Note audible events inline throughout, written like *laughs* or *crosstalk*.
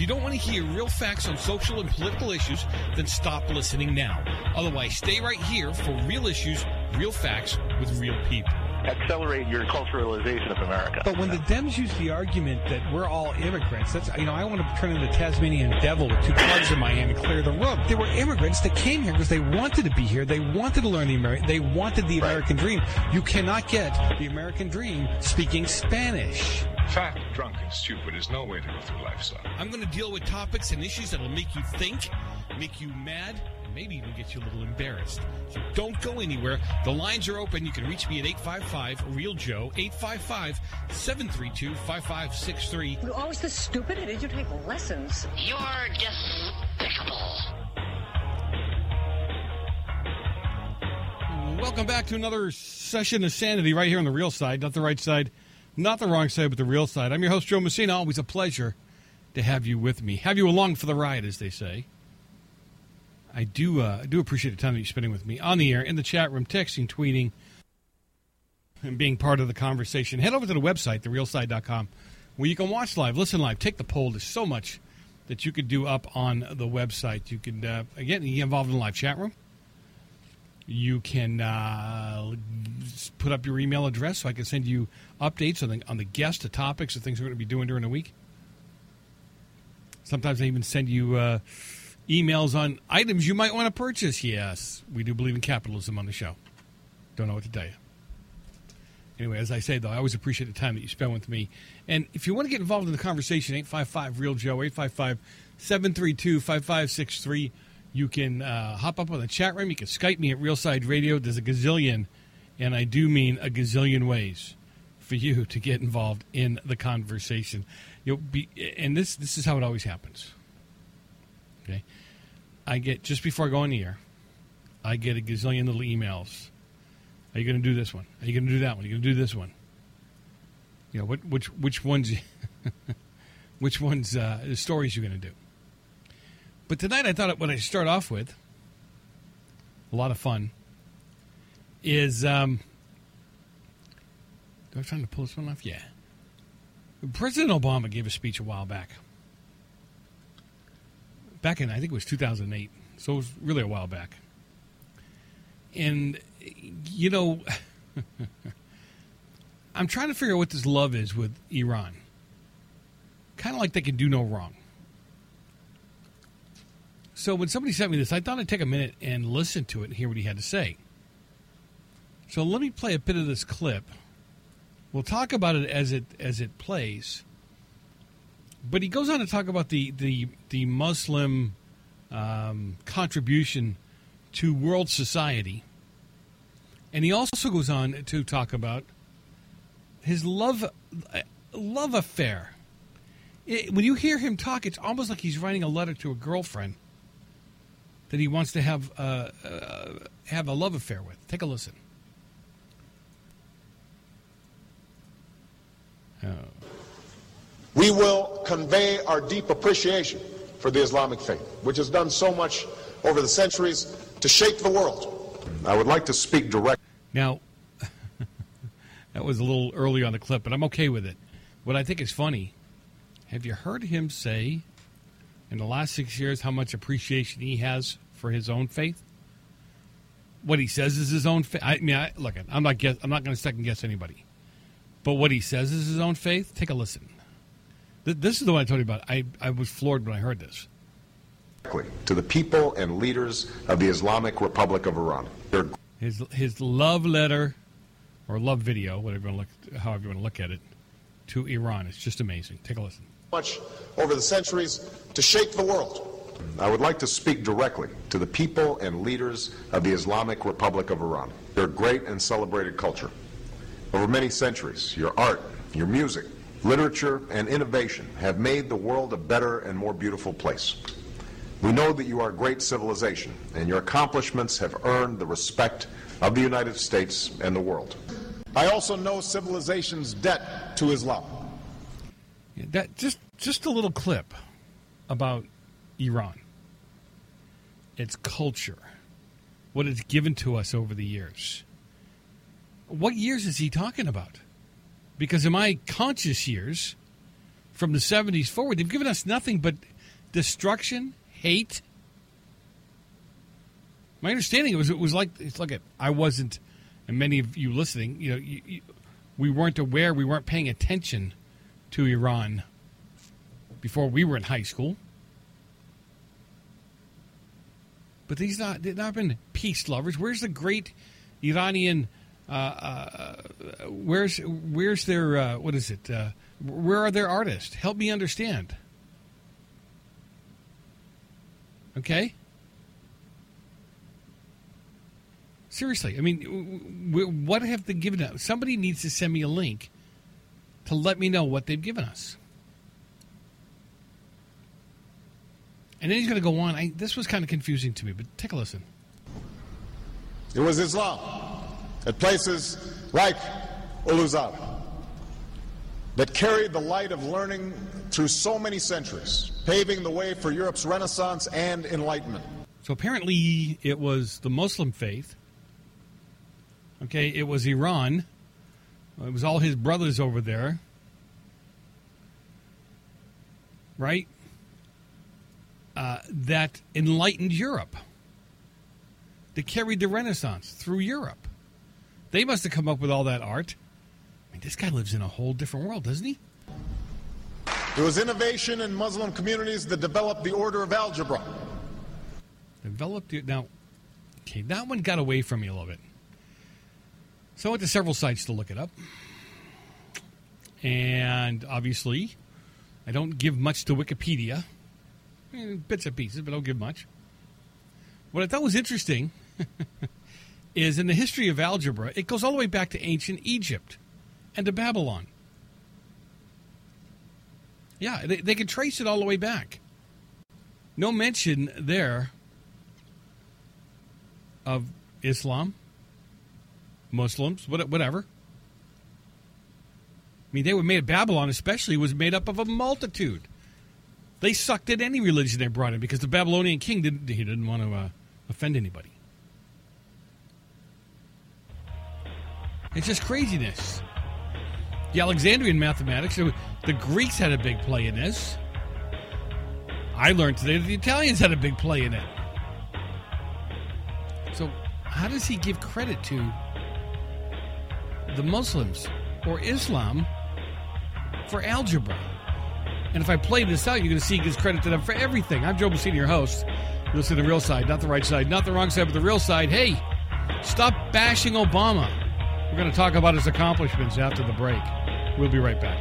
If you don't want to hear real facts on social and political issues, then stop listening now. Otherwise, stay right here for real issues, real facts with real people. Accelerate your culturalization of America. But when the Dems use the argument that we're all immigrants, that's you know I want to turn into the Tasmanian devil with two clubs in my hand and clear the room. There were immigrants that came here because they wanted to be here. They wanted to learn the American. They wanted the American dream. You cannot get the American dream speaking Spanish. Fat, drunk, and stupid is no way to go through life, son. I'm going to deal with topics and issues that'll make you think, make you mad, and maybe even get you a little embarrassed. So don't go anywhere. The lines are open. You can reach me at 855 Real Joe, 855 732 5563. You're always this stupid, or did you take lessons? You're despicable. Welcome back to another session of sanity right here on the real side, not the right side, not the wrong side, but the real side. I'm your host, Joe Messina. Always a pleasure to have you with me, have you along for the ride, as they say. I do, uh, I do appreciate the time that you're spending with me on the air, in the chat room, texting, tweeting, and being part of the conversation. Head over to the website, therealside.com, where you can watch live, listen live, take the poll. There's so much that you could do up on the website. You can, uh, again, get involved in the live chat room. You can uh, put up your email address so I can send you updates on the, on the guests, the topics, the things we're going to be doing during the week. Sometimes I even send you uh, emails on items you might want to purchase. Yes, we do believe in capitalism on the show. Don't know what to tell you. Anyway, as I say, though, I always appreciate the time that you spend with me. And if you want to get involved in the conversation, 855 Real Joe, 855 732 5563. You can uh, hop up on the chat room. You can Skype me at Realside Radio. There's a gazillion, and I do mean a gazillion ways for you *laughs* to get involved in the conversation. You'll be, and this this is how it always happens. I get just before I go on the air, I get a gazillion little emails. Are you going to do this one? Are you going to do that one? Are you going to do this one? You know what? Which which ones? *laughs* which ones? Uh, stories you're going to do? But tonight, I thought what I start off with, a lot of fun, is um, do I trying to pull this one off? Yeah. President Obama gave a speech a while back. Back in, I think it was 2008. So it was really a while back. And, you know, *laughs* I'm trying to figure out what this love is with Iran. Kind of like they can do no wrong. So when somebody sent me this, I thought I'd take a minute and listen to it and hear what he had to say. So let me play a bit of this clip. We'll talk about it as it as it plays. But he goes on to talk about the the the Muslim um, contribution to world society, and he also goes on to talk about his love love affair. It, when you hear him talk, it's almost like he's writing a letter to a girlfriend that he wants to have uh, uh, have a love affair with. Take a listen. Oh. We will convey our deep appreciation for the Islamic faith, which has done so much over the centuries to shape the world. I would like to speak directly. Now, *laughs* that was a little early on the clip, but I'm okay with it. What I think is funny, have you heard him say in the last six years how much appreciation he has for his own faith? What he says is his own faith. I mean, I, look, I'm not guess, I'm not going to second guess anybody. But what he says is his own faith. Take a listen. Th- This is the one I told you about. I, I was floored when I heard this. To the people and leaders of the Islamic Republic of Iran. His his love letter, or love video, whatever you want to look, however you want to look at it, to Iran. It's just amazing. Take a listen. much over the centuries to shake the world. I would like to speak directly to the people and leaders of the Islamic Republic of Iran. Their great and celebrated culture. Over many centuries, your art, your music, literature, and innovation have made the world a better and more beautiful place. We know that you are a great civilization, and your accomplishments have earned the respect of the United States and the world. I also know civilization's debt to Islam. That just just a little clip about Iran. Its culture, what it's given to us over the years. What years is he talking about? Because in my conscious years, from the 70s forward, they've given us nothing but destruction, hate. My understanding was it was like it's like I wasn't, and many of you listening, you know, you, you, we weren't aware, we weren't paying attention to Iran before we were in high school. But these not they've not been peace lovers. Where's the great Iranian? Uh, uh, where's where's their uh, what is it? Where are their artists? Help me understand. Okay. Seriously, I mean, what have they given us? Somebody needs to send me a link to let me know what they've given us. And then he's going to go on. I, this was kind of confusing to me, but take a listen. It was Islam at places like Al-Azhar that carried the light of learning through so many centuries, paving the way for Europe's Renaissance and Enlightenment. So apparently, it was the Muslim faith. Okay, it was Iran. It was all his brothers over there. Right? Uh, that enlightened Europe. That carried the Renaissance through Europe. They must have come up with all that art. I mean, this guy lives in a whole different world, doesn't he? It was innovation in Muslim communities that developed the order of algebra. Developed it. Now, okay, that one got away from me a little bit. So I went to several sites to look it up. And obviously, I don't give much to Wikipedia. Eh, Bits and pieces, but I don't give much. What I thought was interesting *laughs* is in the history of algebra, it goes all the way back to ancient Egypt and to Babylon. Yeah, they, they can trace it all the way back. No mention there of Islam, Muslims, whatever. I mean, they were made of Babylon, especially, was made up of a multitude. They sucked at any religion they brought in because the Babylonian king didn't he didn't want to uh, offend anybody. It's just craziness. The Alexandrian mathematics, the Greeks had a big play in this. I learned today that the Italians had a big play in it. So, how does he give credit to the Muslims or Islam for algebra? And if I play this out, you're going to see he gives credit to them for everything. I'm Joe Messina, your host. You listen to the real side, not the right side, not the wrong side, but the real side. Hey, stop bashing Obama. We're going to talk about his accomplishments after the break. We'll be right back.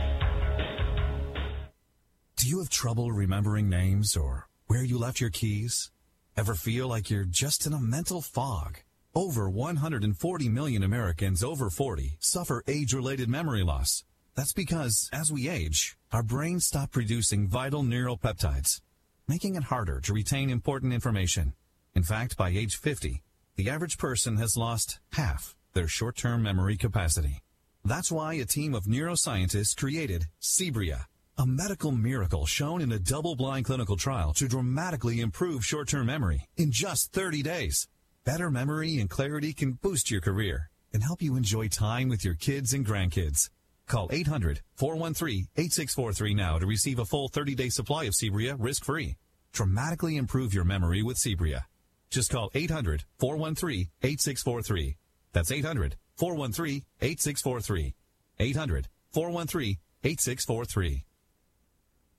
Do you have trouble remembering names or where you left your keys? Ever feel like you're just in a mental fog? Over 140 million Americans over 40 suffer age-related memory loss. That's because as we age, our brains stop producing vital neural peptides, making it harder to retain important information. In fact, by age 50, the average person has lost half their short-term memory capacity. That's why a team of neuroscientists created Cebria, a medical miracle shown in a double-blind clinical trial to dramatically improve short-term memory in just 30 days. Better memory and clarity can boost your career and help you enjoy time with your kids and grandkids. Call 800-413-8643 now to receive a full 30-day supply of Cebria risk-free. Dramatically improve your memory with Cebria. Just call 800-413-8643. That's 800-413-8643. 800 413 8643.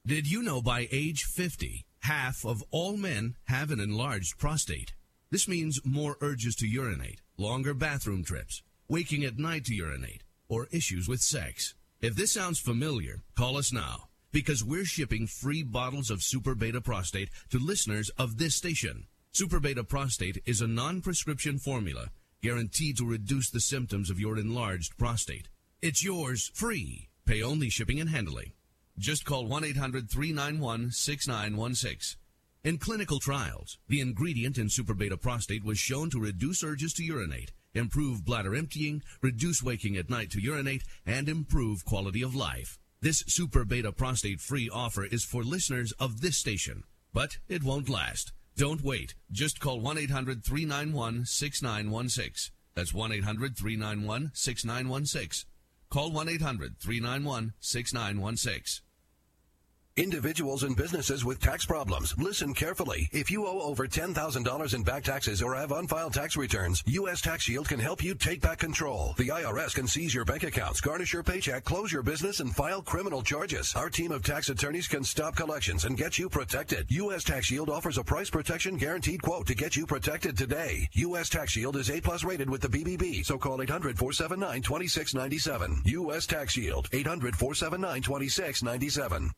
Did you know by age 50, half of all men have an enlarged prostate? This means more urges to urinate, longer bathroom trips, waking at night to urinate, or issues with sex. If this sounds familiar, call us now because we're shipping free bottles of Super Beta Prostate to listeners of this station. Super Beta Prostate is a non-prescription formula guaranteed to reduce the symptoms of your enlarged prostate. It's yours free. Pay only shipping and handling. Just call 1-800-391-6916. In clinical trials, the ingredient in Super Beta Prostate was shown to reduce urges to urinate, improve bladder emptying, reduce waking at night to urinate, and improve quality of life. This Super Beta Prostate free offer is for listeners of this station, but it won't last. Don't wait. Just call 1-800-391-6916. That's 1-800-391-6916. Call 1-800-391-6916. Individuals and businesses with tax problems. Listen carefully. If you owe over $10,000 in back taxes or have unfiled tax returns, U.S. Tax Shield can help you take back control. The IRS can seize your bank accounts, garnish your paycheck, close your business, and file criminal charges. Our team of tax attorneys can stop collections and get you protected. U.S. Tax Shield offers a price protection guaranteed quote to get you protected today. U.S. Tax Shield is A plus rated with the BBB, so call 800-479-2697. U.S. Tax Shield, 800-479-2697.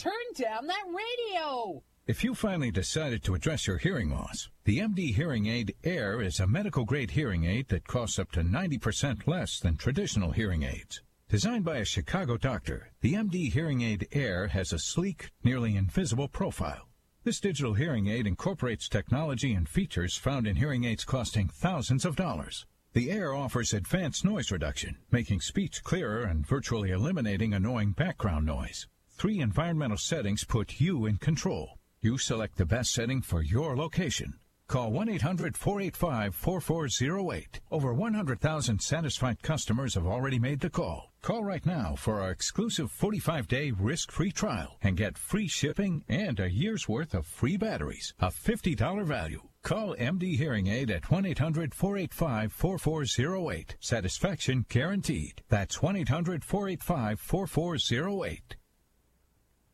Turn down that radio! If you finally decided to address your hearing loss, the MD Hearing Aid Air is a medical grade hearing aid that costs up to 90% less than traditional hearing aids. Designed by a Chicago doctor, the MD Hearing Aid Air has a sleek, nearly invisible profile. This digital hearing aid incorporates technology and features found in hearing aids costing thousands of dollars. The Air offers advanced noise reduction, making speech clearer and virtually eliminating annoying background noise. Three environmental settings put you in control. You select the best setting for your location. Call 1-800-485-4408. Over 100,000 satisfied customers have already made the call. Call right now for our exclusive 45-day risk-free trial and get free shipping and a year's worth of free batteries, a $50 value. Call MD Hearing Aid at 1-800-485-4408. Satisfaction guaranteed. That's 1-800-485-4408.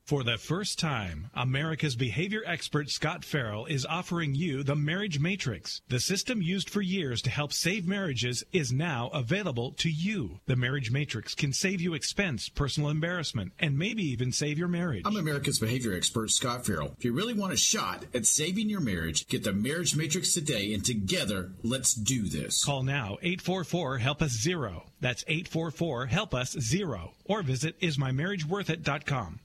For the first time, America's behavior expert Scott Farrell is offering you the Marriage Matrix. The system used for years to help save marriages is now available to you. The Marriage Matrix can save you expense, personal embarrassment, and maybe even save your marriage. I'm America's behavior expert Scott Farrell. If you really want a shot at saving your marriage, get the Marriage Matrix today and together, let's do this. Call now 844 Help Us Zero. That's 844 Help Us Zero. Or visit ismymarriageworthit.com.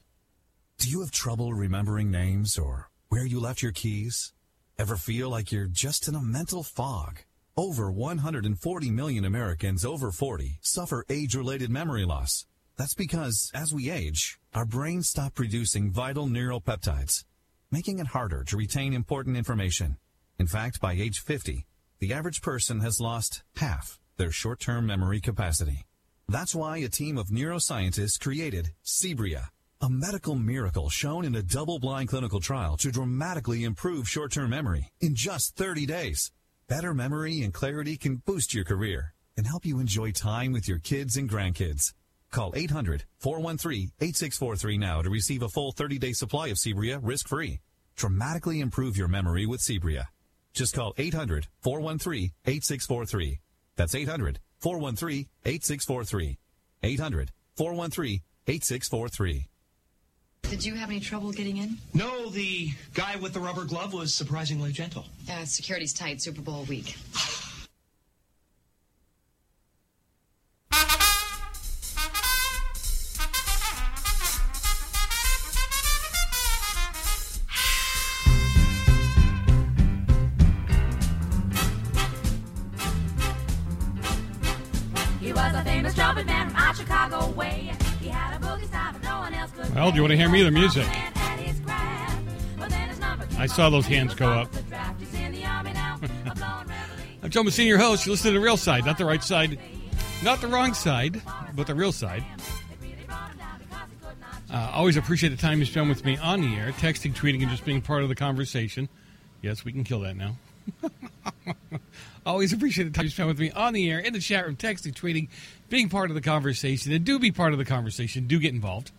Do you have trouble remembering names or where you left your keys? Ever feel like you're just in a mental fog? Over 140 million Americans over 40 suffer age-related memory loss. That's because as we age, our brains stop producing vital neural peptides, making it harder to retain important information. In fact, by age 50, the average person has lost half their short-term memory capacity. That's why a team of neuroscientists created Cebria a medical miracle shown in a double-blind clinical trial to dramatically improve short-term memory in just 30 days. Better memory and clarity can boost your career and help you enjoy time with your kids and grandkids. Call 800-413-8643 now to receive a full 30-day supply of Cebria risk-free. Dramatically improve your memory with Cebria. Just call 800-413-8643. That's 800-413-8643. 800-413-8643. Did you have any trouble getting in? No, the guy with the rubber glove was surprisingly gentle. Yeah, security's tight. Super Bowl week. Do you want to hear me the music? I saw those hands go up. *laughs* I'm Joe Messina, your host. You listen to the real side, not the right side, not the wrong side, but the real side. Uh, always appreciate the time you spend with me on the air, texting, tweeting, and just being part of the conversation. Yes, we can kill that now. *laughs* Always appreciate the time you spend with me on the air, in the chat room, texting, tweeting, being part of the conversation. And do be part of the conversation. Do get involved.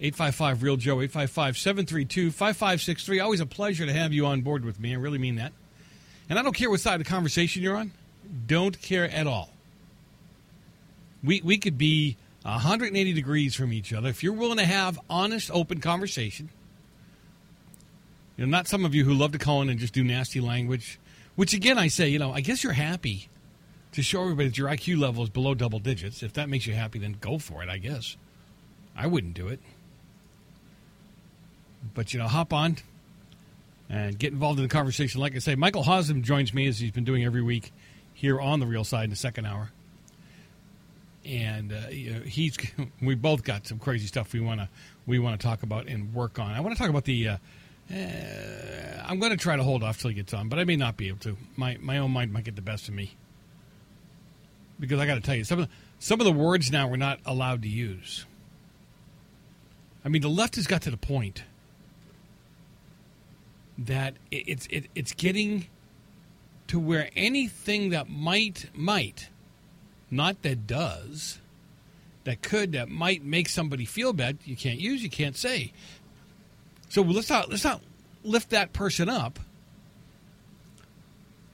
855 Real Joe, 855 732 5563. Always a pleasure to have you on board with me. I really mean that. And I don't care what side of the conversation you're on, don't care at all. We, we could be 180 degrees from each other. If you're willing to have honest, open conversation, you know, not some of you who love to call in and just do nasty language, which again, I say, you know, I guess you're happy to show everybody that your IQ level is below double digits. If that makes you happy, then go for it, I guess. I wouldn't do it. But, you know, hop on and get involved in the conversation. Like I say, Michael Hosm joins me as he's been doing every week here on the real side in the second hour. And uh, he's *laughs* we both got some crazy stuff we want to we want to talk about and work on. I want to talk about the. Uh, uh, I'm going to try to hold off till he gets on, but I may not be able to. My my own mind might get the best of me because I got to tell you some of the, some of the words now we're not allowed to use. I mean, the left has got to the point that it's it, it's getting to where anything that might might not that does that could that might make somebody feel bad you can't use you can't say. So let's not let's not lift that person up.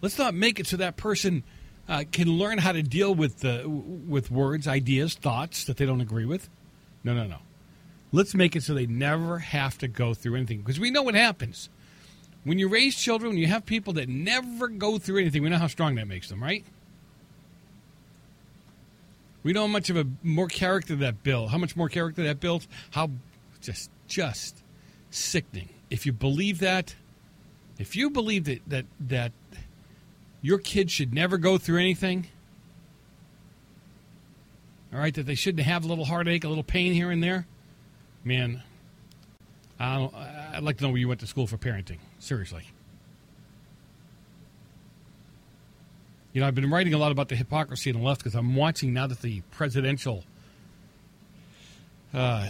Let's not make it so that person uh, can learn how to deal with the with words ideas thoughts that they don't agree with. No no no. Let's make it so they never have to go through anything because we know what happens when you raise children, when you have people that never go through anything, we know how strong that makes them, right? We know how much of a more character that builds, how much more character that builds, how just just sickening. If you believe that, if you believe that that that your kid should never go through anything, all right, that they shouldn't have a little heartache, a little pain here and there, man, I would like to know where you went to school for parenting. Seriously. You know, I've been writing a lot about the hypocrisy on the left because I'm watching now that the presidential uh,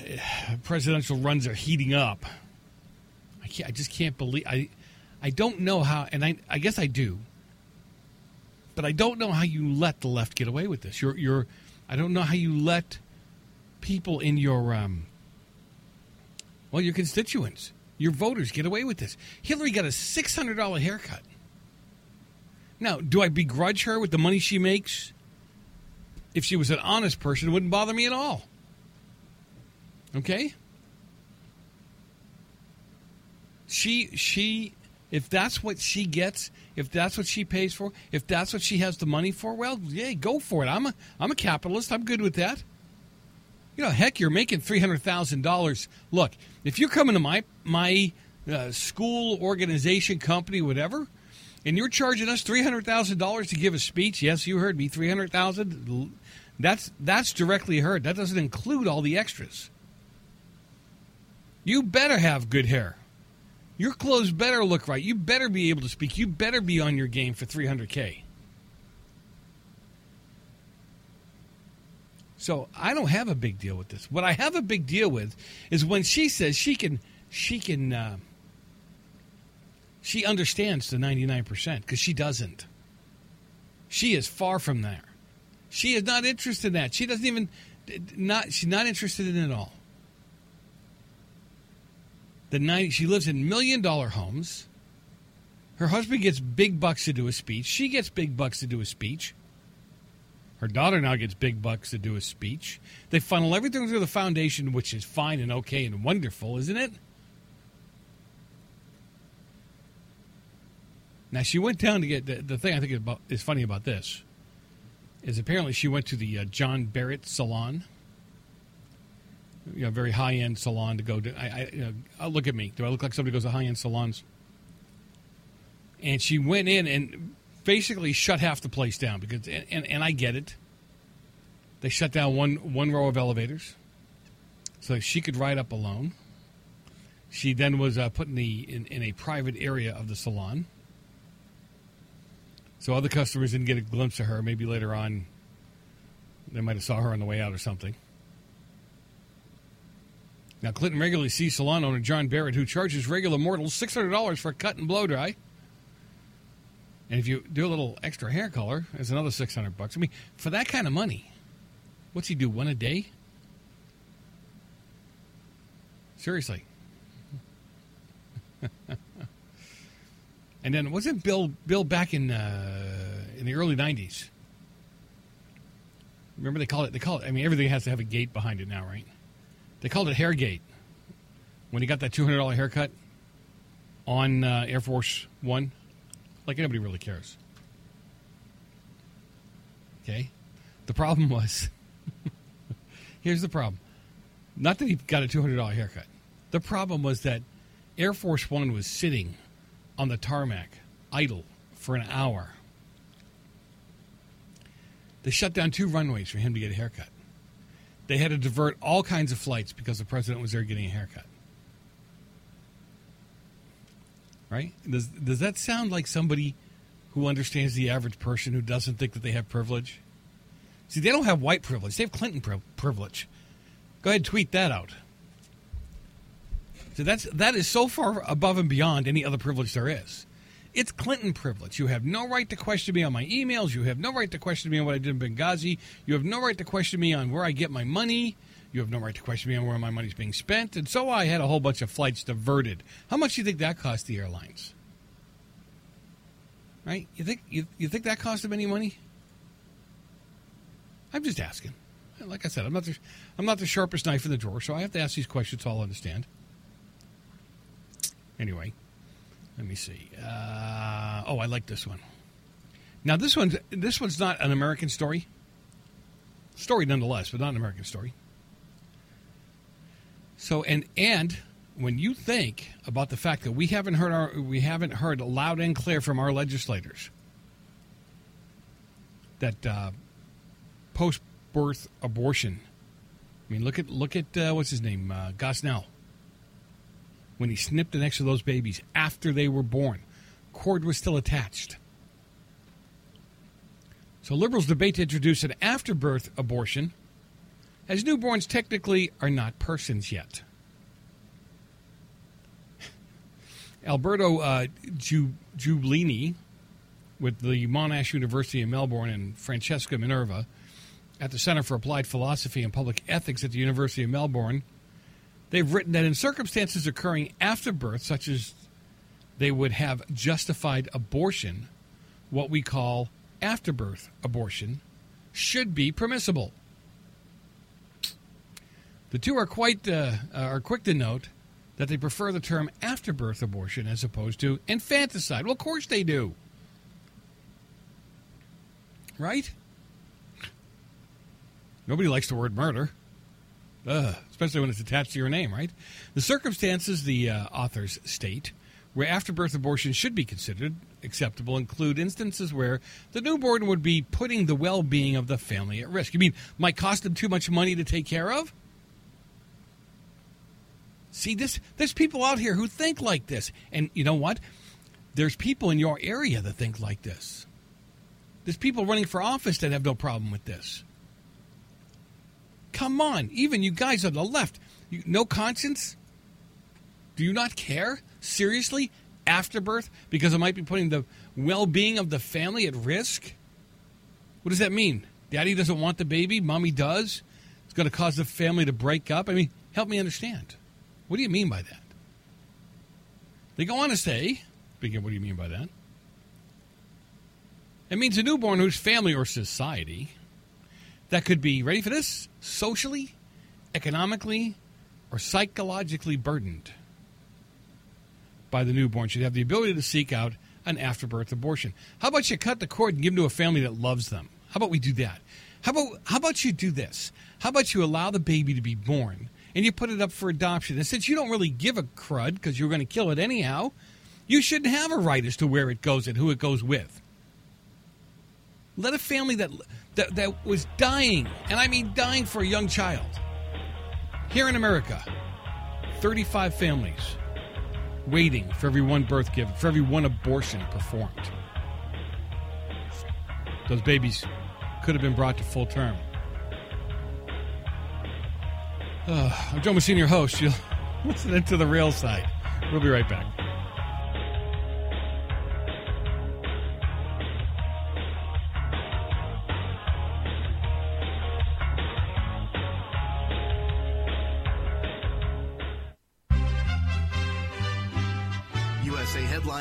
presidential runs are heating up. I, can't, I just can't believe I. I don't know how, and I, I guess I do, but I don't know how you let the left get away with this. You're, you're, I don't know how you let people in your um, well, your constituents, your voters get away with this. Hillary got a $600 haircut. Now, do I begrudge her with the money she makes? If she was an honest person, it wouldn't bother me at all. Okay? She she if that's what she gets, if that's what she pays for, if that's what she has the money for, well, yeah, go for it. I'm a I'm a capitalist. I'm good with that. You know, heck, you're making three hundred thousand dollars. Look, if you're coming to my my uh, school, organization, company, whatever, and you're charging us three hundred thousand dollars to give a speech, yes, you heard me, three hundred thousand. That's that's directly heard. That doesn't include all the extras. You better have good hair. Your clothes better look right. You better be able to speak. You better be on your game for 300K. So I don't have a big deal with this. What I have a big deal with is when she says she can, she can, uh, she understands the ninety nine percent because she doesn't. She is far from there. She is not interested in that. She doesn't even, not she's not interested in it at all. The 90, she lives in million dollar homes. Her husband gets big bucks to do a speech. She gets big bucks to do a speech. Her daughter now gets big bucks to do a speech. They funnel everything through the foundation, which is fine and okay and wonderful, isn't it? Now she went down to get the, the thing I think about, is funny about this is apparently she went to the uh, John Barrett salon, you know, very high end salon to go to. I, I you know, oh, look at me. Do I look like somebody goes to high end salons? And she went in and basically shut half the place down because, and, and, and I get it. They shut down one one row of elevators, so she could ride up alone. She then was uh, put in the in, in a private area of the salon, so other customers didn't get a glimpse of her. Maybe later on, they might have saw her on the way out or something. Now, Clinton regularly sees salon owner John Barrett, who charges regular mortals $600 for a cut and blow dry. And if you do a little extra hair color, it's another 600 bucks. I mean, for that kind of money, what's he do, one a day? Seriously. *laughs* and then wasn't Bill Bill back in uh, in the early 90s? Remember they called it they call it I mean everything has to have a gate behind it now, right? They called it Hairgate. When he got that $200 haircut on uh, Air Force 1, like anybody really cares. Okay? The problem was *laughs* here's the problem. Not that he got a $200 haircut. The problem was that Air Force One was sitting on the tarmac, idle, for an hour. They shut down two runways for him to get a haircut. They had to divert all kinds of flights because the president was there getting a haircut. Right? Does, does that sound like somebody who understands the average person who doesn't think that they have privilege? See, they don't have white privilege, they have Clinton pri- privilege. Go ahead tweet that out. So that's that is so far above and beyond any other privilege there is. It's Clinton privilege. You have no right to question me on my emails. You have no right to question me on what I did in Benghazi. You have no right to question me on where I get my money. You have no right to question me on where my money's being spent. And so I had a whole bunch of flights diverted. How much do you think that cost the airlines? Right? You think you, you think that cost them any money? I'm just asking. Like I said, I'm not the, I'm not the sharpest knife in the drawer, so I have to ask these questions so I'll understand. Anyway, let me see. Uh, oh, I like this one. Now this one's this one's not an American story. Story nonetheless, but not an American story. So and and when you think about the fact that we haven't heard our we haven't heard loud and clear from our legislators that uh, post birth abortion. I mean, look at look at uh, what's his name, uh, Gosnell. When he snipped the necks of those babies after they were born, cord was still attached. So liberals debate to introduce an afterbirth abortion, as newborns technically are not persons yet. *laughs* Alberto uh, Giubilini with the Monash University in Melbourne and Francesca Minerva at the Center for Applied Philosophy and Public Ethics at the University of Melbourne. They've written that in circumstances occurring after birth, such as they would have justified abortion, what we call afterbirth abortion, should be permissible. The two are quite uh, are quick to note that they prefer the term afterbirth abortion as opposed to infanticide. Well, of course they do. Right? Nobody likes the word murder. Ugh, especially when it's attached to your name, right? The circumstances, the uh, authors state, where afterbirth abortion should be considered acceptable include instances where the newborn would be putting the well being of the family at risk. You mean might cost them too much money to take care of? See, this there's people out here who think like this. And you know what? There's people in your area that think like this. There's people running for office that have no problem with this. Come on, even you guys on the left, you, no conscience? Do you not care? Seriously? Afterbirth? Because it might be putting the well being of the family at risk? What does that mean? Daddy doesn't want the baby, mommy does? It's going to cause the family to break up? I mean, help me understand. What do you mean by that? They go on to say, of what do you mean by that? It means a newborn whose family or society that could be, ready for this, socially, economically, or psychologically burdened by the newborn should have the ability to seek out an afterbirth abortion. How about you cut the cord and give them to a family that loves them? How about we do that? How about how about you do this? How about you allow the baby to be born and you put it up for adoption? And since you don't really give a crud because you're going to kill it anyhow, you shouldn't have a right as to where it goes and who it goes with. Let a family that that, that was dying, and I mean dying for a young child. Here in America, 35 families waiting for every one birth given, for every one abortion performed. Those babies could have been brought to full term. Uh, *sighs* I'm Joe Messina, your host. You'll *laughs* listen to the real side. We'll be right back.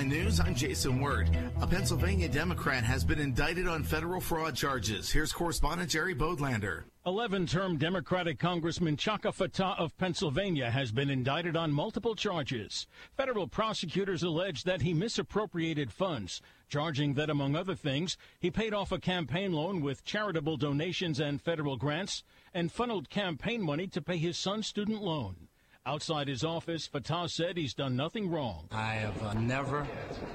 Headline News, I'm Jason Word. A Pennsylvania Democrat has been indicted on federal fraud charges. Here's correspondent Jerry Bodlander. 11 term Democratic Congressman Chaka Fattah of Pennsylvania has been indicted on multiple charges. Federal prosecutors allege that he misappropriated funds, charging that, among other things, he paid off a campaign loan with charitable donations and federal grants and funneled campaign money to pay his son's student loan. Outside his office, Fattah said he's done nothing wrong. I have uh, never,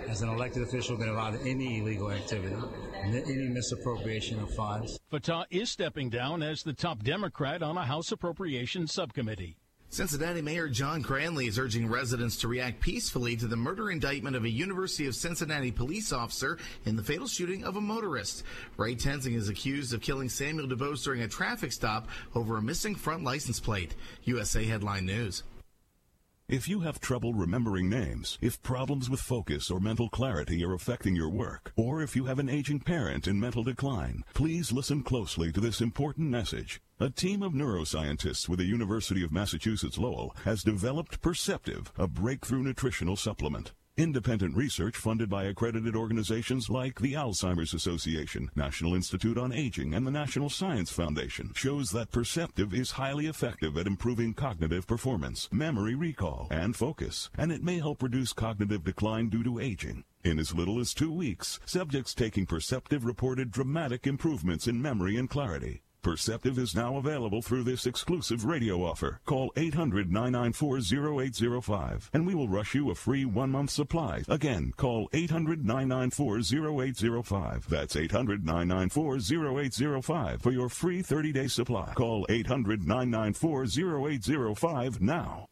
as an elected official, been involved in any illegal activity, any misappropriation of funds. Fattah is stepping down as the top Democrat on a House Appropriations Subcommittee. Cincinnati Mayor John Cranley is urging residents to react peacefully to the murder indictment of a University of Cincinnati police officer in the fatal shooting of a motorist. Ray Tensing is accused of killing Samuel DuBose during a traffic stop over a missing front license plate. USA Headline News. If you have trouble remembering names, if problems with focus or mental clarity are affecting your work, or if you have an aging parent in mental decline, please listen closely to this important message. A team of neuroscientists with the University of Massachusetts Lowell has developed Perceptive, a breakthrough nutritional supplement. Independent research funded by accredited organizations like the Alzheimer's Association, National Institute on Aging, and the National Science Foundation shows that Perceptive is highly effective at improving cognitive performance, memory recall, and focus, and it may help reduce cognitive decline due to aging. In as little as two weeks, subjects taking Perceptive reported dramatic improvements in memory and clarity. Perceptive is now available through this exclusive radio offer. Call 800-994-0805 and we will rush you a free one-month supply. Again, call 800-994-0805. That's 800-994-0805 for your free 30-day supply. Call 800-994-0805 now.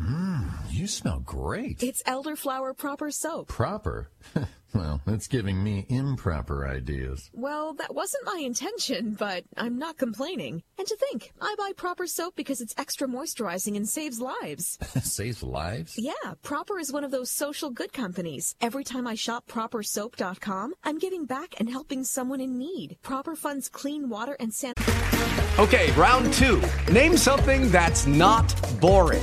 Mmm, you smell great. It's elderflower proper soap. Proper? *laughs* well, that's giving me improper ideas. Well, that wasn't my intention, but I'm not complaining. And to think, I buy proper soap because it's extra moisturizing and saves lives. *laughs* saves lives? Yeah, Proper is one of those social good companies. Every time I shop propersoap.com, I'm giving back and helping someone in need. Proper funds clean water and sanitation. Okay, round two. Name something that's not boring.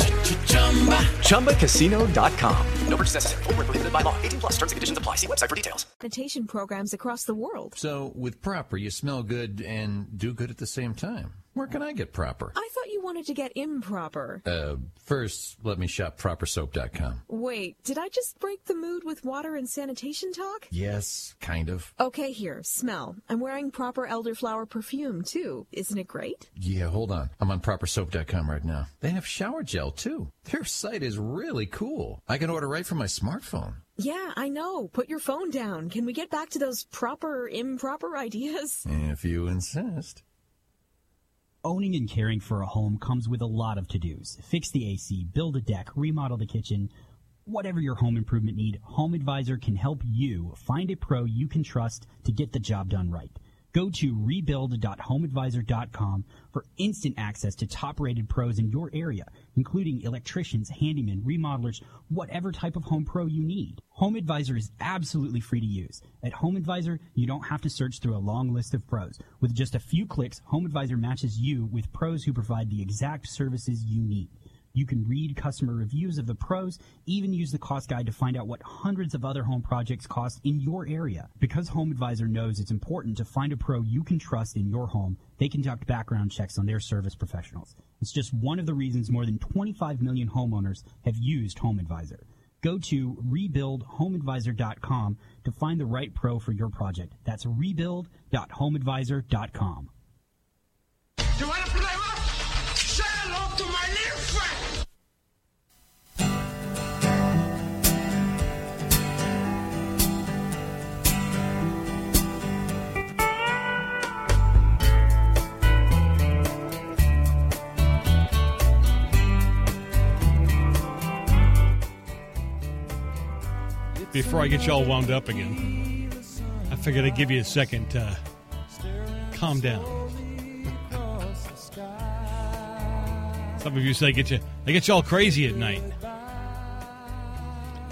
ChumbaCasino.com. No purchase necessary. Full prohibited by law. 18 plus terms and conditions apply. See website for details. Sanitation programs across the world. So, with Proper, you smell good and do good at the same time. Where can I get Proper? I thought you wanted to get improper. Uh, first, let me shop propersoap.com. Wait, did I just break the mood with water and sanitation talk? Yes, kind of. Okay, here, smell. I'm wearing proper elderflower perfume, too. Isn't it great? Yeah, hold on. I'm on propersoap.com right now. They have shower gel, too. Their site is really cool. I can order right from my smartphone. Yeah, I know. Put your phone down. Can we get back to those proper, improper *laughs* ideas? If you insist. Owning and caring for a home comes with a lot of to-dos. Fix the AC, build a deck, remodel the kitchen. Whatever your home improvement need, Home Advisor can help you find a pro you can trust to get the job done right. Go to rebuild.homeadvisor.com for instant access to top rated pros in your area, including electricians, handymen, remodelers, whatever type of home pro you need. Home Advisor is absolutely free to use. At Home Advisor, you don't have to search through a long list of pros. With just a few clicks, Home Advisor matches you with pros who provide the exact services you need. You can read customer reviews of the pros, even use the cost guide to find out what hundreds of other home projects cost in your area. Because HomeAdvisor knows it's important to find a pro you can trust in your home, they conduct background checks on their service professionals. It's just one of the reasons more than 25 million homeowners have used HomeAdvisor. Go to rebuildhomeadvisor.com to find the right pro for your project. That's rebuild.homeadvisor.com. You want to play Before I get you all wound up again, I figured I'd give you a second to calm down. Some of you say get you they get you all crazy at night.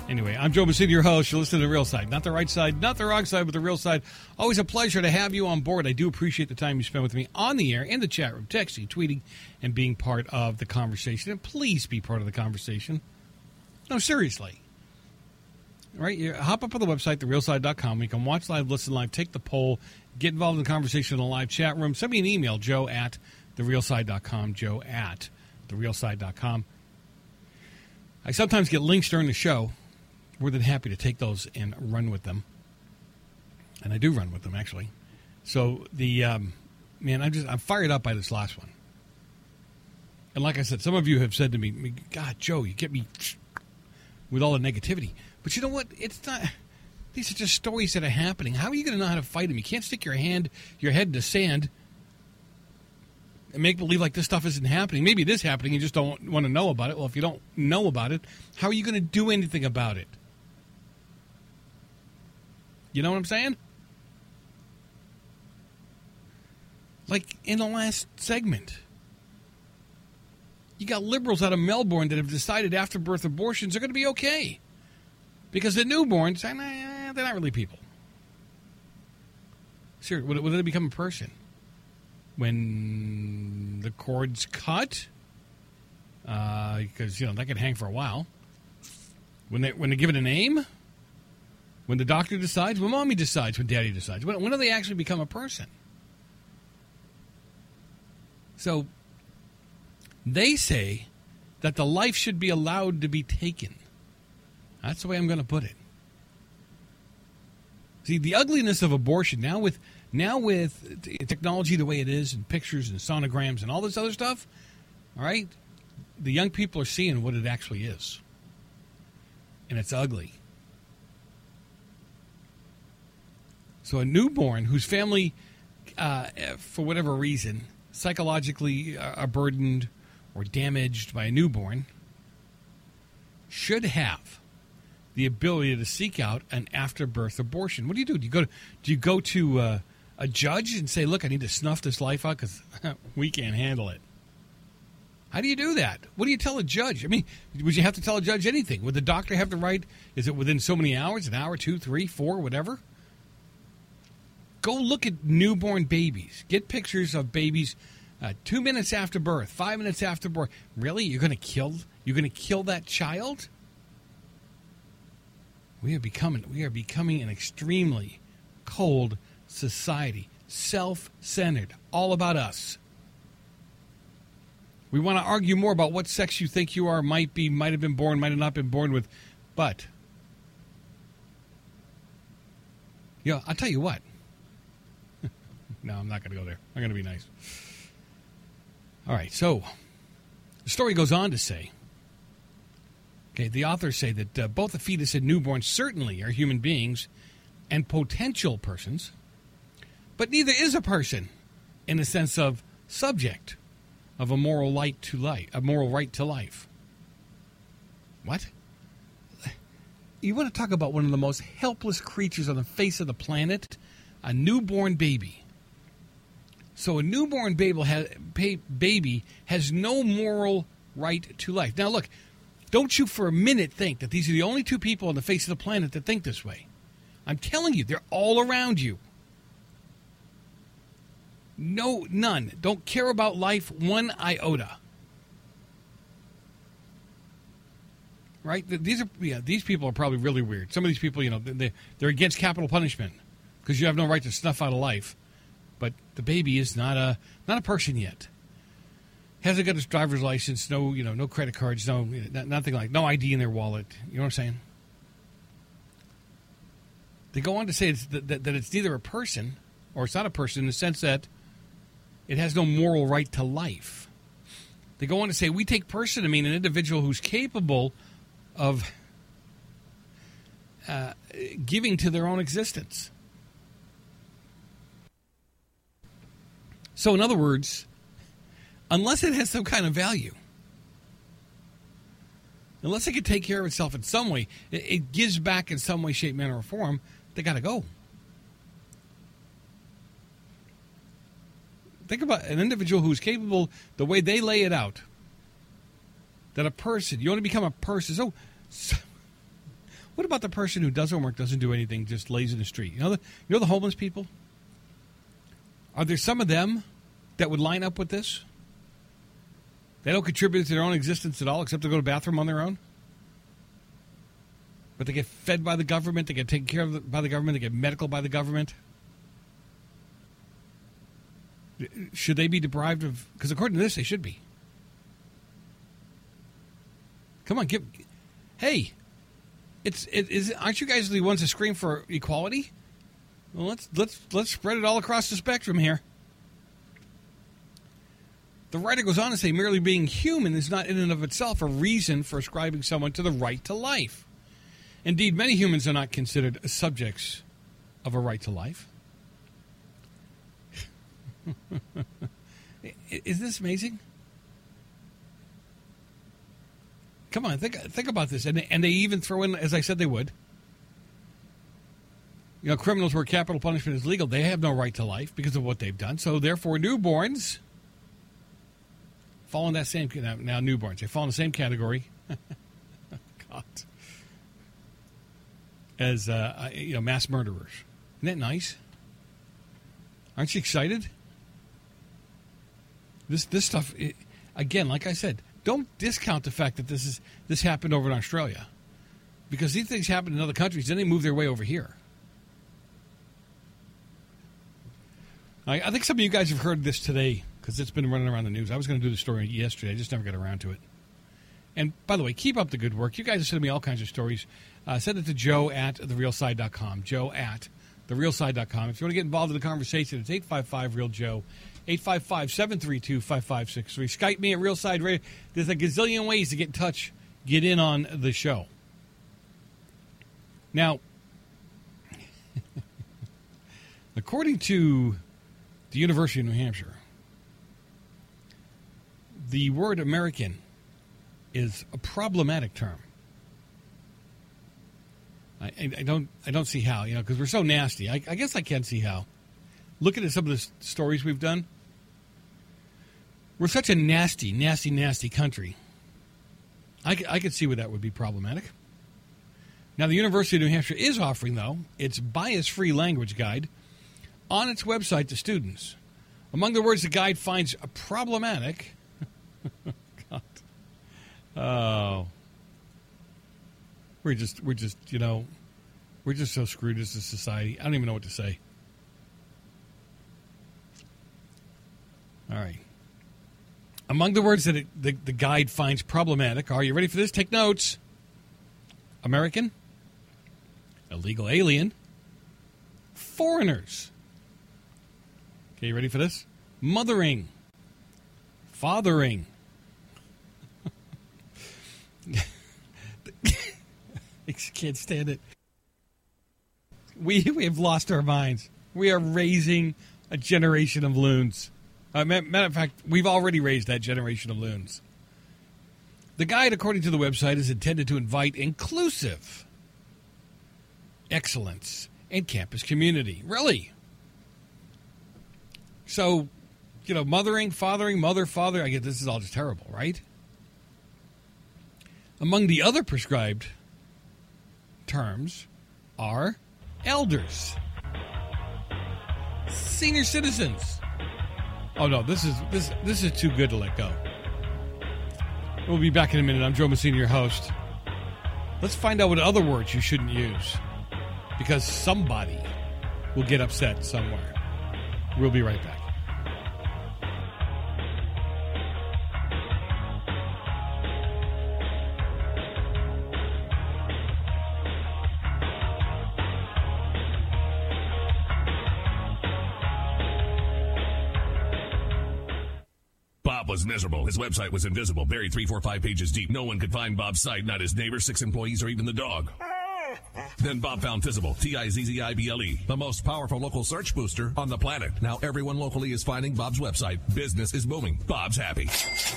Anyway, I'm Joe Messina, your host. You're listening to the real side, not the right side, not the wrong side, but the real side. Always a pleasure to have you on board. I do appreciate the time you spend with me on the air, in the chat room, texting, tweeting, and being part of the conversation. And please be part of the conversation. No, seriously. Right, you hop up on the website, therealside.com. You can watch live, listen live, take the poll, get involved in the conversation in the live chat room. Send me an email, joe at therealside.com, joe at therealside.com. I sometimes get links during the show more than happy to take those and run with them. And I do run with them actually. So the um, man, I'm just I'm fired up by this last one. And like I said, some of you have said to me, "God, Joe, you get me with all the negativity." But you know what? It's not. These are just stories that are happening. How are you going to know how to fight them? You can't stick your hand, your head in the sand, and make believe like this stuff isn't happening. Maybe it is happening. You just don't want to know about it. Well, if you don't know about it, how are you going to do anything about it? You know what I'm saying? Like in the last segment, you got liberals out of Melbourne that have decided after birth abortions are going to be okay. Because the newborns, they're not really people. Sure, when do they become a person? When the cord's cut? Because, uh, you know, that could hang for a while. When they, when they give it a name? When the doctor decides, when mommy decides, when daddy decides. When, when do they actually become a person? So they say that the life should be allowed to be taken. That's the way I'm going to put it. See, the ugliness of abortion now with now with technology the way it is and pictures and sonograms and all this other stuff, all right? The young people are seeing what it actually is. And it's ugly. So a newborn whose family, uh, for whatever reason, psychologically are burdened or damaged by a newborn, should have the ability to seek out an after-birth abortion. What do you do? Do you go to, do you go to uh, a judge and say, "Look, I need to snuff this life out because *laughs* we can't handle it"? How do you do that? What do you tell a judge? I mean, would you have to tell a judge anything? Would the doctor have to write? Is it within so many hours, an hour, two, three, four, whatever? Go look at newborn babies. Get pictures of babies uh, two minutes after birth, five minutes after birth. Really, you're going to kill? You're going to kill that child? We are becoming we are becoming an extremely cold society, self-centered, all about us. We want to argue more about what sex you think you are, might be, might have been born, might have not been born with, but you know, I'll tell you what. *laughs* no, I'm not going to go there. I'm going to be nice. All right, so the story goes on to say okay, the authors say that uh, both the fetus and newborn certainly are human beings and potential persons, but neither is a person in the sense of subject of a moral right to life, a moral right to life. What? You want to talk about one of the most helpless creatures on the face of the planet? A newborn baby. So a newborn baby has no moral right to life. Now, look, don't you for a minute think that these are the only two people on the face of the planet that think this way. I'm telling you, they're all around you. No, none. Don't care about life one iota. Right? These are yeah. These people are probably really weird. Some of these people, you know, they they're against capital punishment because you have no right to snuff out a life. But the baby is not a not a person yet. Hasn't got his driver's license. No, you know, no credit cards. No, nothing like no ID in their wallet. You know what I'm saying? They go on to say that, that, that it's neither a person or it's not a person in the sense that it has no moral right to life. They go on to say we take person to mean an individual who's capable of uh, giving to their own existence. So, in other words, unless it has some kind of value, unless it can take care of itself in some way, it, gives back in some way, shape, manner, or form, they got to go. Think about an individual who's capable, the way they lay it out, that a person, you want to become a person. So, so what about the person who doesn't work, doesn't do anything, just lays in the street? You know, the, you know the homeless people. Are there some of them that would line up with this? They don't contribute to their own existence at all, except to go to the bathroom on their own. But they get fed by the government. They get taken care of by the government. They get medical by the government. Should they be deprived of? Because according to this, they should be. Come on, give. Hey, it's it is. Aren't you guys the ones that scream for equality? Well, let's let's let's spread it all across the spectrum here. The writer goes on to say merely being human is not in and of itself a reason for ascribing someone to the right to life. Indeed, many humans are not considered subjects of a right to life. *laughs* Isn't this amazing? Come on, think think about this, and they, and they even throw in, as I said, they would. You know, criminals where capital punishment is legal, they have no right to life because of what they've done. So, therefore, newborns fall in that same now, now newborns they fall in the same category. *laughs* God, as uh, you know, mass murderers. Isn't that nice? Aren't you excited? This this stuff, it, again, like I said, don't discount the fact that this is this happened over in Australia, because these things happen in other countries. Then they move their way over here. I, I think some of you guys have heard this today because it's been running around the news. I was going to do the story yesterday, I just never got around to it. And by the way, keep up the good work. You guys are sending me all kinds of stories. Uh, send it to joe at therealside.com. Joe at therealside.com. If you want to get involved in the conversation, it's 855 Real Joe. 855 732 5563. Skype me at Real Side Radio. There's a gazillion ways to get in touch, get in on the show. Now, *laughs* according to the University of New Hampshire, the word American is a problematic term. I, I, don't I don't see how you know because we're so nasty. I, I, guess I can see how. Looking at some of the stories we've done, we're such a nasty, nasty, nasty country. I, I could see where that would be problematic. Now, the University of New Hampshire is offering, though, its bias free language guide on its website to students. Among the words the guide finds problematic. God. Oh. We're just, we're just, you know, we're just so screwed as a society. I don't even know what to say. All right. Among the words that it, the, the guide finds problematic are you ready for this? Take notes. American, illegal alien, foreigners. Okay, you ready for this? Mothering, fathering. I can't stand it. We we have lost our minds. We are raising a generation of loons. Uh, matter of fact, we've already raised that generation of loons. The guide, according to the website, is intended to invite inclusive excellence and campus community. Really? So, you know, mothering, fathering, mother, father, I get this is all just terrible, right? Among the other prescribed terms are elders, senior citizens, Oh no, this is this this is too good to let go. We'll be back in a minute. I'm Joe Messina, your host. Let's find out what other words you shouldn't use, because somebody will get upset somewhere. We'll be right back. Miserable. His website was invisible, buried three, four, five pages deep. No one could find Bob's site, not his neighbor, six employees, or even the dog. *laughs* Then Bob found Tizzible, T-I-Z-Z-I-B-L-E, the most powerful local search booster on the planet. Now everyone locally is finding Bob's website. Business is booming. Bob's happy.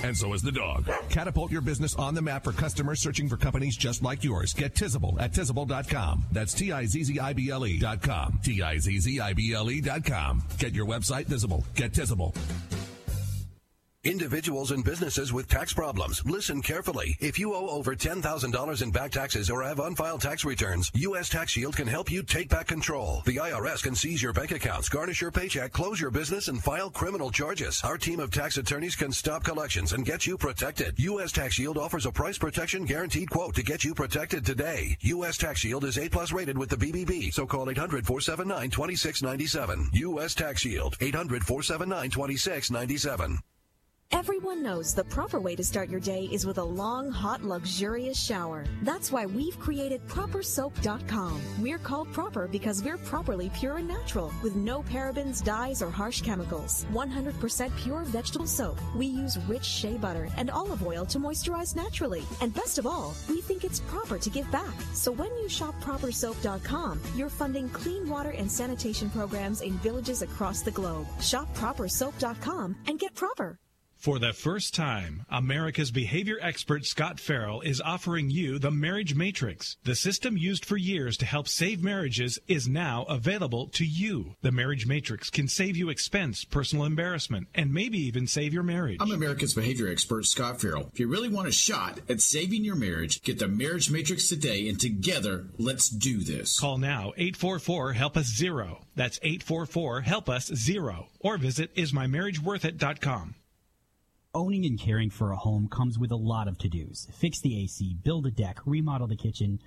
And so is the dog. Catapult your business on the map for customers searching for companies just like yours. Get Tizzible at Tizzible.com. That's T-I-Z-Z-I-B-L-E dot com. T-I-Z-Z-I-B-L-E dot com. Get your website visible. Get Tizzible. Individuals and businesses with tax problems, listen carefully. If you owe over $10,000 in back taxes or have unfiled tax returns, U.S. Tax Shield can help you take back control. The IRS can seize your bank accounts, garnish your paycheck, close your business, and file criminal charges. Our team of tax attorneys can stop collections and get you protected. U.S. Tax Shield offers a price protection guaranteed quote to get you protected today. U.S. Tax Shield is A plus rated with the BBB, so call 800-479-2697. U.S. Tax Shield, 800-479-2697. Everyone knows the proper way to start your day is with a long, hot, luxurious shower. That's why we've created ProperSoap.com. We're called Proper because we're properly pure and natural, with no parabens, dyes, or harsh chemicals. 100% pure vegetable soap. We use rich shea butter and olive oil to moisturize naturally. And best of all, we think it's proper to give back. So when you shop ProperSoap.com, you're funding clean water and sanitation programs in villages across the globe. Shop ProperSoap.com and get proper. For the first time, America's behavior expert Scott Farrell is offering you the Marriage Matrix. The system used for years to help save marriages is now available to you. The Marriage Matrix can save you expense, personal embarrassment, and maybe even save your marriage. I'm America's behavior expert Scott Farrell. If you really want a shot at saving your marriage, get the Marriage Matrix today and together, let's do this. Call now 844 Help Us Zero. That's 844 Help Us Zero. Or visit ismymarriageworthit.com. Owning and caring for a home comes with a lot of to-dos. Fix the AC, build a deck, remodel the kitchen.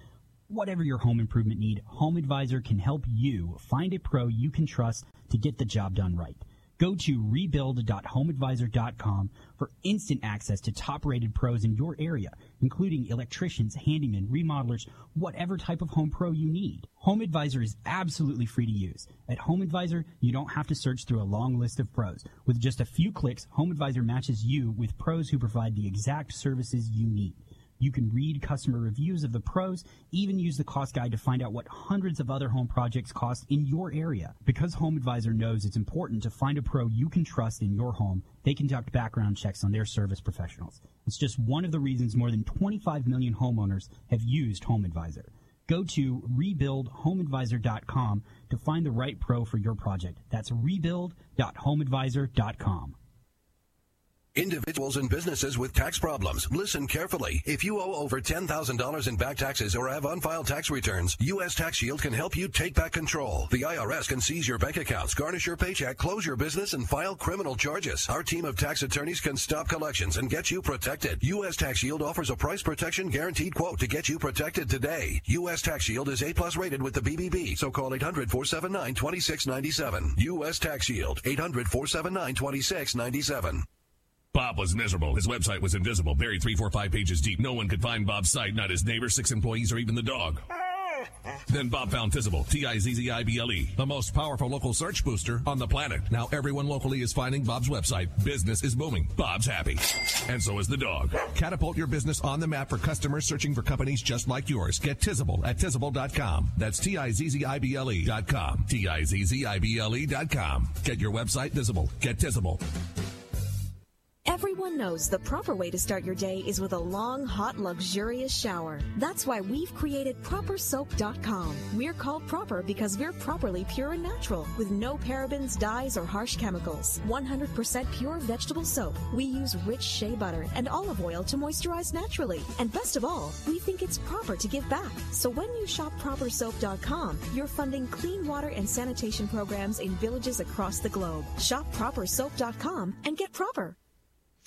Whatever your home improvement need, Home Advisor can help you find a pro you can trust to get the job done right. Go to rebuild.homeadvisor.com for instant access to top rated pros in your area, including electricians, handymen, remodelers, whatever type of home pro you need. Home Advisor is absolutely free to use. At Home Advisor, you don't have to search through a long list of pros. With just a few clicks, Home Advisor matches you with pros who provide the exact services you need. You can read customer reviews of the pros, even use the cost guide to find out what hundreds of other home projects cost in your area. Because HomeAdvisor knows it's important to find a pro you can trust in your home, they conduct background checks on their service professionals. It's just one of the reasons more than 25 million homeowners have used HomeAdvisor. Go to rebuildhomeadvisor.com to find the right pro for your project. That's rebuild.homeadvisor.com. Individuals and businesses with tax problems, listen carefully. If you owe over $10,000 in back taxes or have unfiled tax returns, U.S. Tax Shield can help you take back control. The IRS can seize your bank accounts, garnish your paycheck, close your business, and file criminal charges. Our team of tax attorneys can stop collections and get you protected. U.S. Tax Shield offers a price protection guaranteed quote to get you protected today. U.S. Tax Shield is A plus rated with the BBB, so call 800-479-2697. U.S. Tax Shield, 800-479-2697. Bob was miserable. His website was invisible, buried three, four, five pages deep. No one could find Bob's site, not his neighbor, six employees, or even the dog. *laughs* Then Bob found Tizzible, T-I-Z-Z-I-B-L-E, the most powerful local search booster on the planet. Now everyone locally is finding Bob's website. Business is booming. Bob's happy. And so is the dog. Catapult your business on the map for customers searching for companies just like yours. Get Tizzible at Tizzible.com. That's T-I-Z-Z-I-B-L-E dot com. T-I-Z-Z-I-B-L-E dot com. Get your website visible. Get Tizzible. Everyone knows the proper way to start your day is with a long, hot, luxurious shower. That's why we've created ProperSoap.com. We're called Proper because we're properly pure and natural, with no parabens, dyes, or harsh chemicals. 100% pure vegetable soap. We use rich shea butter and olive oil to moisturize naturally. And best of all, we think it's proper to give back. So when you shop ProperSoap.com, you're funding clean water and sanitation programs in villages across the globe. Shop ProperSoap.com and get proper.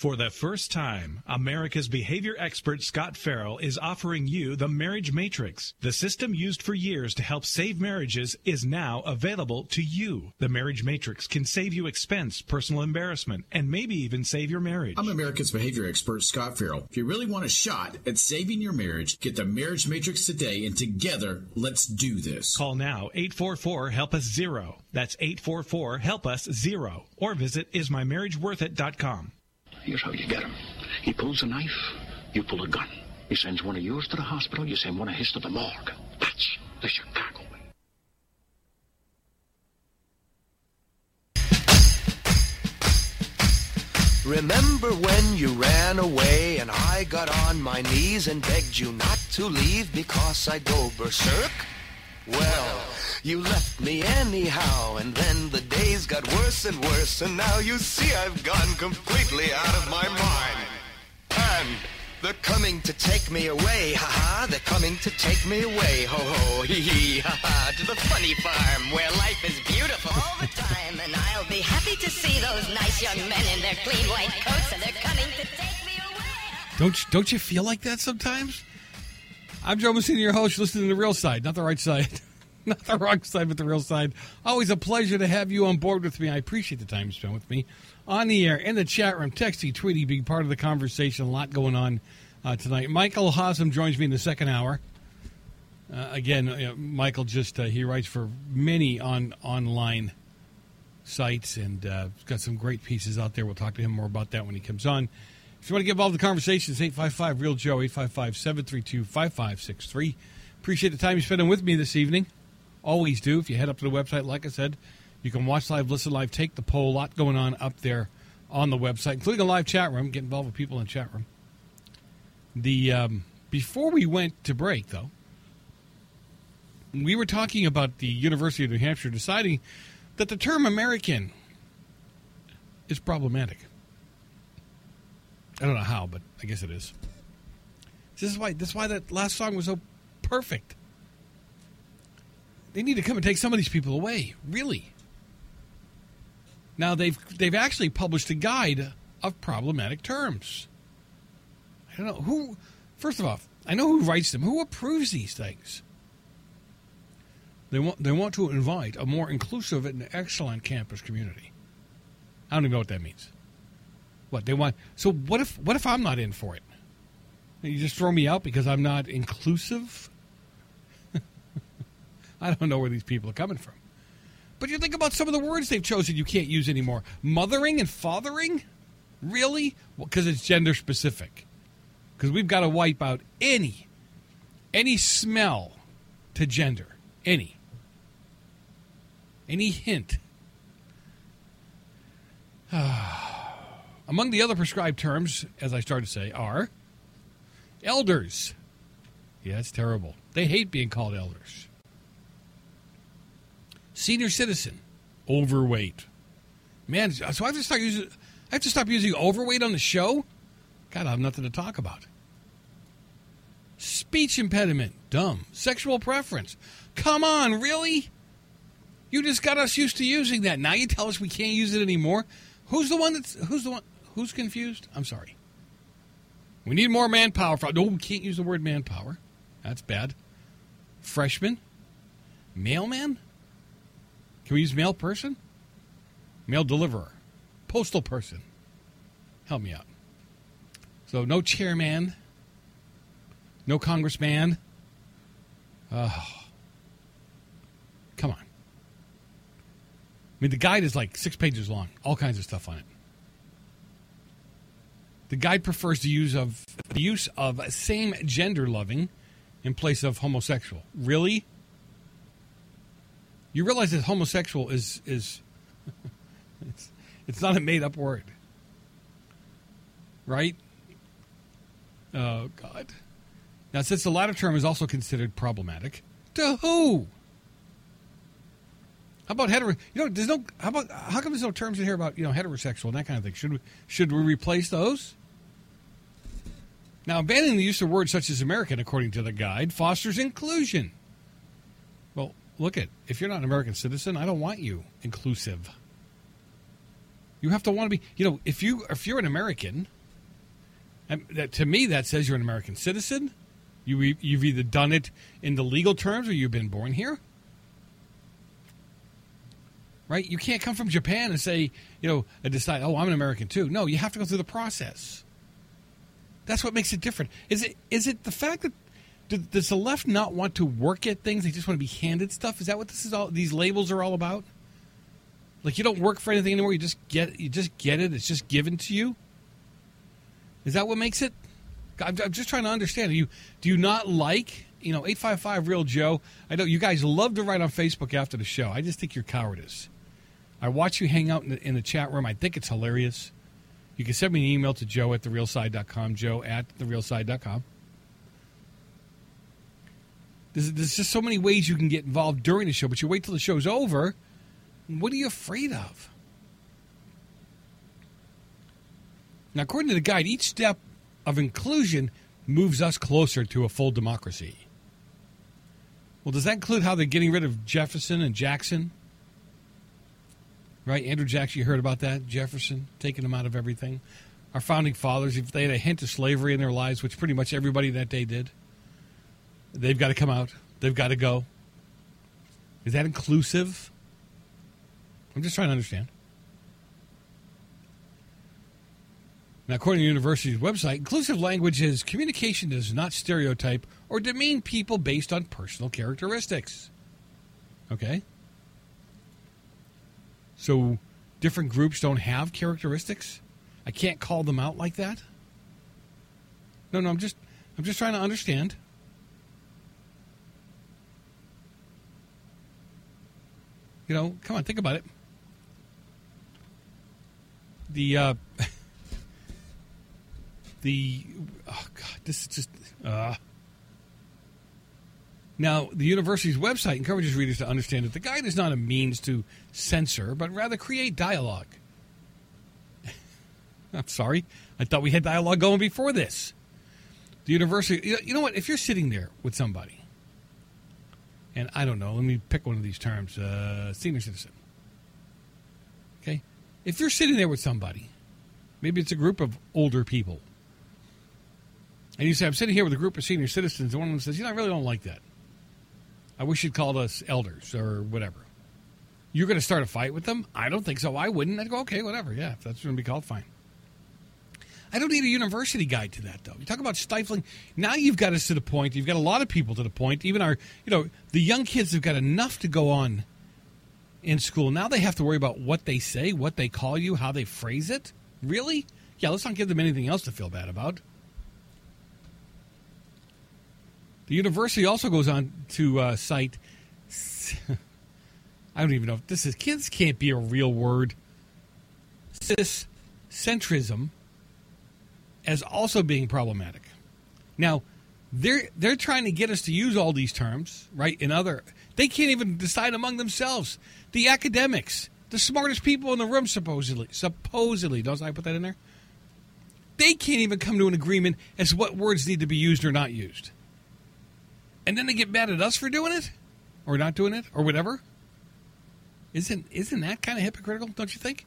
For the first time, America's behavior expert Scott Farrell is offering you the Marriage Matrix. The system used for years to help save marriages is now available to you. The Marriage Matrix can save you expense, personal embarrassment, and maybe even save your marriage. I'm America's behavior expert Scott Farrell. If you really want a shot at saving your marriage, get the Marriage Matrix today and together, let's do this. Call now 844 Help Us Zero. That's 844 Help Us Zero. Or visit ismymarriageworthit.com. Here's how you get him. He pulls a knife, you pull a gun. He sends one of yours to the hospital, you send one of his to the morgue. That's the Chicago way. Remember when you ran away and I got on my knees and begged you not to leave because I'd go berserk? Well, You left me anyhow, and then the days got worse and worse, and now you see I've gone completely out of my mind. And they're coming to take me away, ha ha. They're coming to take me away, ho ho, hee hee, ha ha. To the funny farm where life is beautiful all the time, and I'll be happy to see those nice young men in their clean white coats, and they're coming to take me away. Don't don't you feel like that sometimes? I'm Joe Messina, your host. Listening to the real side, not the right side, *laughs* *laughs* not the wrong side, but the real side. Always a pleasure to have you on board with me. I appreciate the time you spent with me on the air, in the chat room, texting, tweeting, being part of the conversation. A lot going on uh, tonight. Michael Haslam joins me in the second hour. Uh, again, uh, Michael just uh, he writes for many on online sites and uh, got some great pieces out there. We'll talk to him more about that when he comes on. If you want to get involved in the conversation, it's 855 Real Joe, 855 732 5563. Appreciate the time you're spending with me this evening. Always do. If you head up to the website, like I said, you can watch live, listen live, take the poll. A lot going on up there on the website, including a live chat room. Get involved with people in the chat room. The um, before we went to break, though, we were talking about the University of New Hampshire deciding that the term American is problematic. I don't know how, but I guess it is. This is why. This is why that last song was so perfect. They need to come and take some of these people away. Really. Now they've they've actually published a guide of problematic terms. I don't know who. First of all, I know who writes them. Who approves these things? They want they want to invite a more inclusive and excellent campus community. I don't even know what that means. What they want? So what if what if I'm not in for it? You just throw me out because I'm not inclusive. *laughs* I don't know where these people are coming from. But you think about some of the words they've chosen you can't use anymore. Mothering and fathering? Really? Because well, it's gender specific. Because we've got to wipe out any any smell to gender. Any. Any hint. *sighs* Among the other prescribed terms, as I started to say, are elders. Yeah, it's terrible. They hate being called elders. Senior citizen, overweight. Man, so I have to start using. I have to stop using overweight on the show. God, I have nothing to talk about. Speech impediment, dumb. Sexual preference. Come on, really? You just got us used to using that. Now you tell us we can't use it anymore. Who's the one that's who's the one who's confused? I'm sorry. We need more manpower. For, no, we can't use the word manpower. That's bad. Freshman? Mailman? Can we use mail person? Mail deliverer? Postal person? Help me out. So no chairman, no congressman. Oh, come on. I mean, the guide is like six pages long, all kinds of stuff on it. The guide prefers the use of the use of same gender loving in place of homosexual. Really? You realize that homosexual is is *laughs* it's, it's not a made up word. Right? Oh God. Now since the latter term is also considered problematic, to who? How about hetero? You know, there's no. How about how come there's no terms in here about you know heterosexual and that kind of thing? Should we should we replace those? Now, banning the use of words such as American, according to the guide, fosters inclusion. Look at if you're not an American citizen, I don't want you inclusive. You have to want to be. You know, if you if you're an American, that, to me that says you're an American citizen. You you've either done it in the legal terms or you've been born here. Right? You can't come from Japan and say, you know, and decide, oh, I'm an American too. No, you have to go through the process. That's what makes it different. Is it is it the fact that does the left not want to work at things? They just want to be handed stuff. Is that what this is all? These labels are all about. Like you don't work for anything anymore. You just get you just get it. It's just given to you. Is that what makes it? I'm, I'm just trying to understand. Do you do you not like you know eight five five real Joe? I know you guys love to write on Facebook after the show. I just think you're cowardice. I watch you hang out in the, in the chat room. I think it's hilarious. You can send me an email to joe at therealside.com, joe at therealside.com. There's, there's just so many ways you can get involved during the show, but you wait till the show's over. What are you afraid of? Now, according to the guide, each step of inclusion moves us closer to a full democracy. Well, does that include how they're getting rid of Jefferson and Jackson? Right? Andrew Jackson, you heard about that? Jefferson taking them out of everything. Our founding fathers, if they had a hint of slavery in their lives, which pretty much everybody that day did, they've got to come out. They've got to go. Is that inclusive? I'm just trying to understand. Now, according to the university's website, inclusive language is communication does not stereotype or demean people based on personal characteristics. Okay? So, different groups don't have characteristics? I can't call them out like that? No, no, I'm just I'm just trying to understand. You know, come on, think about it. The uh *laughs* the oh god, this is just uh now, the university's website encourages readers to understand that the guide is not a means to censor, but rather create dialogue. *laughs* I'm sorry. I thought we had dialogue going before this. The university, you know what? If you're sitting there with somebody, and I don't know, let me pick one of these terms uh, senior citizen. Okay? If you're sitting there with somebody, maybe it's a group of older people, and you say, I'm sitting here with a group of senior citizens, and one of them says, You know, I really don't like that. I wish you'd called us elders or whatever. You're going to start a fight with them? I don't think so. I wouldn't. I'd go, okay, whatever. Yeah, if that's going to be called, fine. I don't need a university guide to that, though. You talk about stifling. Now you've got us to the point. You've got a lot of people to the point. Even our, you know, the young kids have got enough to go on in school. Now they have to worry about what they say, what they call you, how they phrase it. Really? Yeah, let's not give them anything else to feel bad about. The university also goes on to uh, cite. *laughs* I don't even know if this is. Kids can't be a real word. Ciscentrism as also being problematic. Now, they're they're trying to get us to use all these terms, right? In other, they can't even decide among themselves. The academics, the smartest people in the room, supposedly, supposedly, don't I put that in there? They can't even come to an agreement as what words need to be used or not used and then they get mad at us for doing it or not doing it or whatever. Isn't isn't that kind of hypocritical? Don't you think?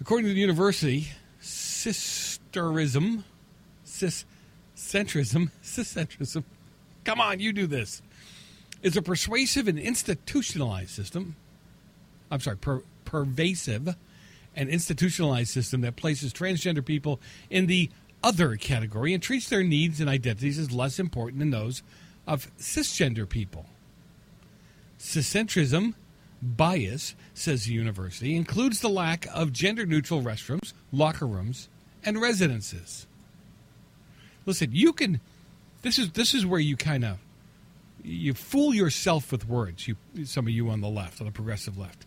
According to the university, sisterism, ciscentrism, ciscentrism. *laughs* Come on, you do this. Is a persuasive and institutionalized system. I'm sorry, per, pervasive and institutionalized system that places transgender people in the other category and treats their needs and identities as less important than those of cisgender people. Ciscentrism bias, says the university, includes the lack of gender neutral restrooms, locker rooms, and residences. Listen, you can this is this is where you kind of you fool yourself with words, you some of you on the left, on the progressive left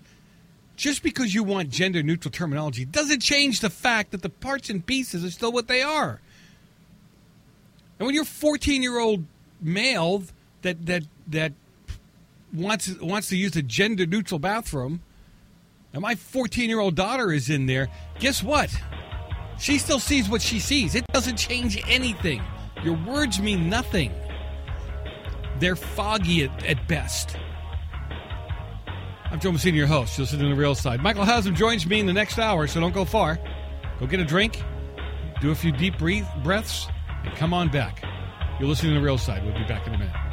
just because you want gender neutral terminology doesn't change the fact that the parts and pieces are still what they are. And when you're 14 year old male that that that wants wants to use a gender neutral bathroom, and my 14 year old daughter is in there, guess what? She still sees what she sees. It doesn't change anything. Your words mean nothing. They're foggy at, at best. I'm Joe Messina, your host. You'll sit in the real side. Michael Haslam joins me in the next hour, so don't go far. Go get a drink, do a few deep breathe, breaths, and come on back. You're listening to the real side. We'll be back in a minute.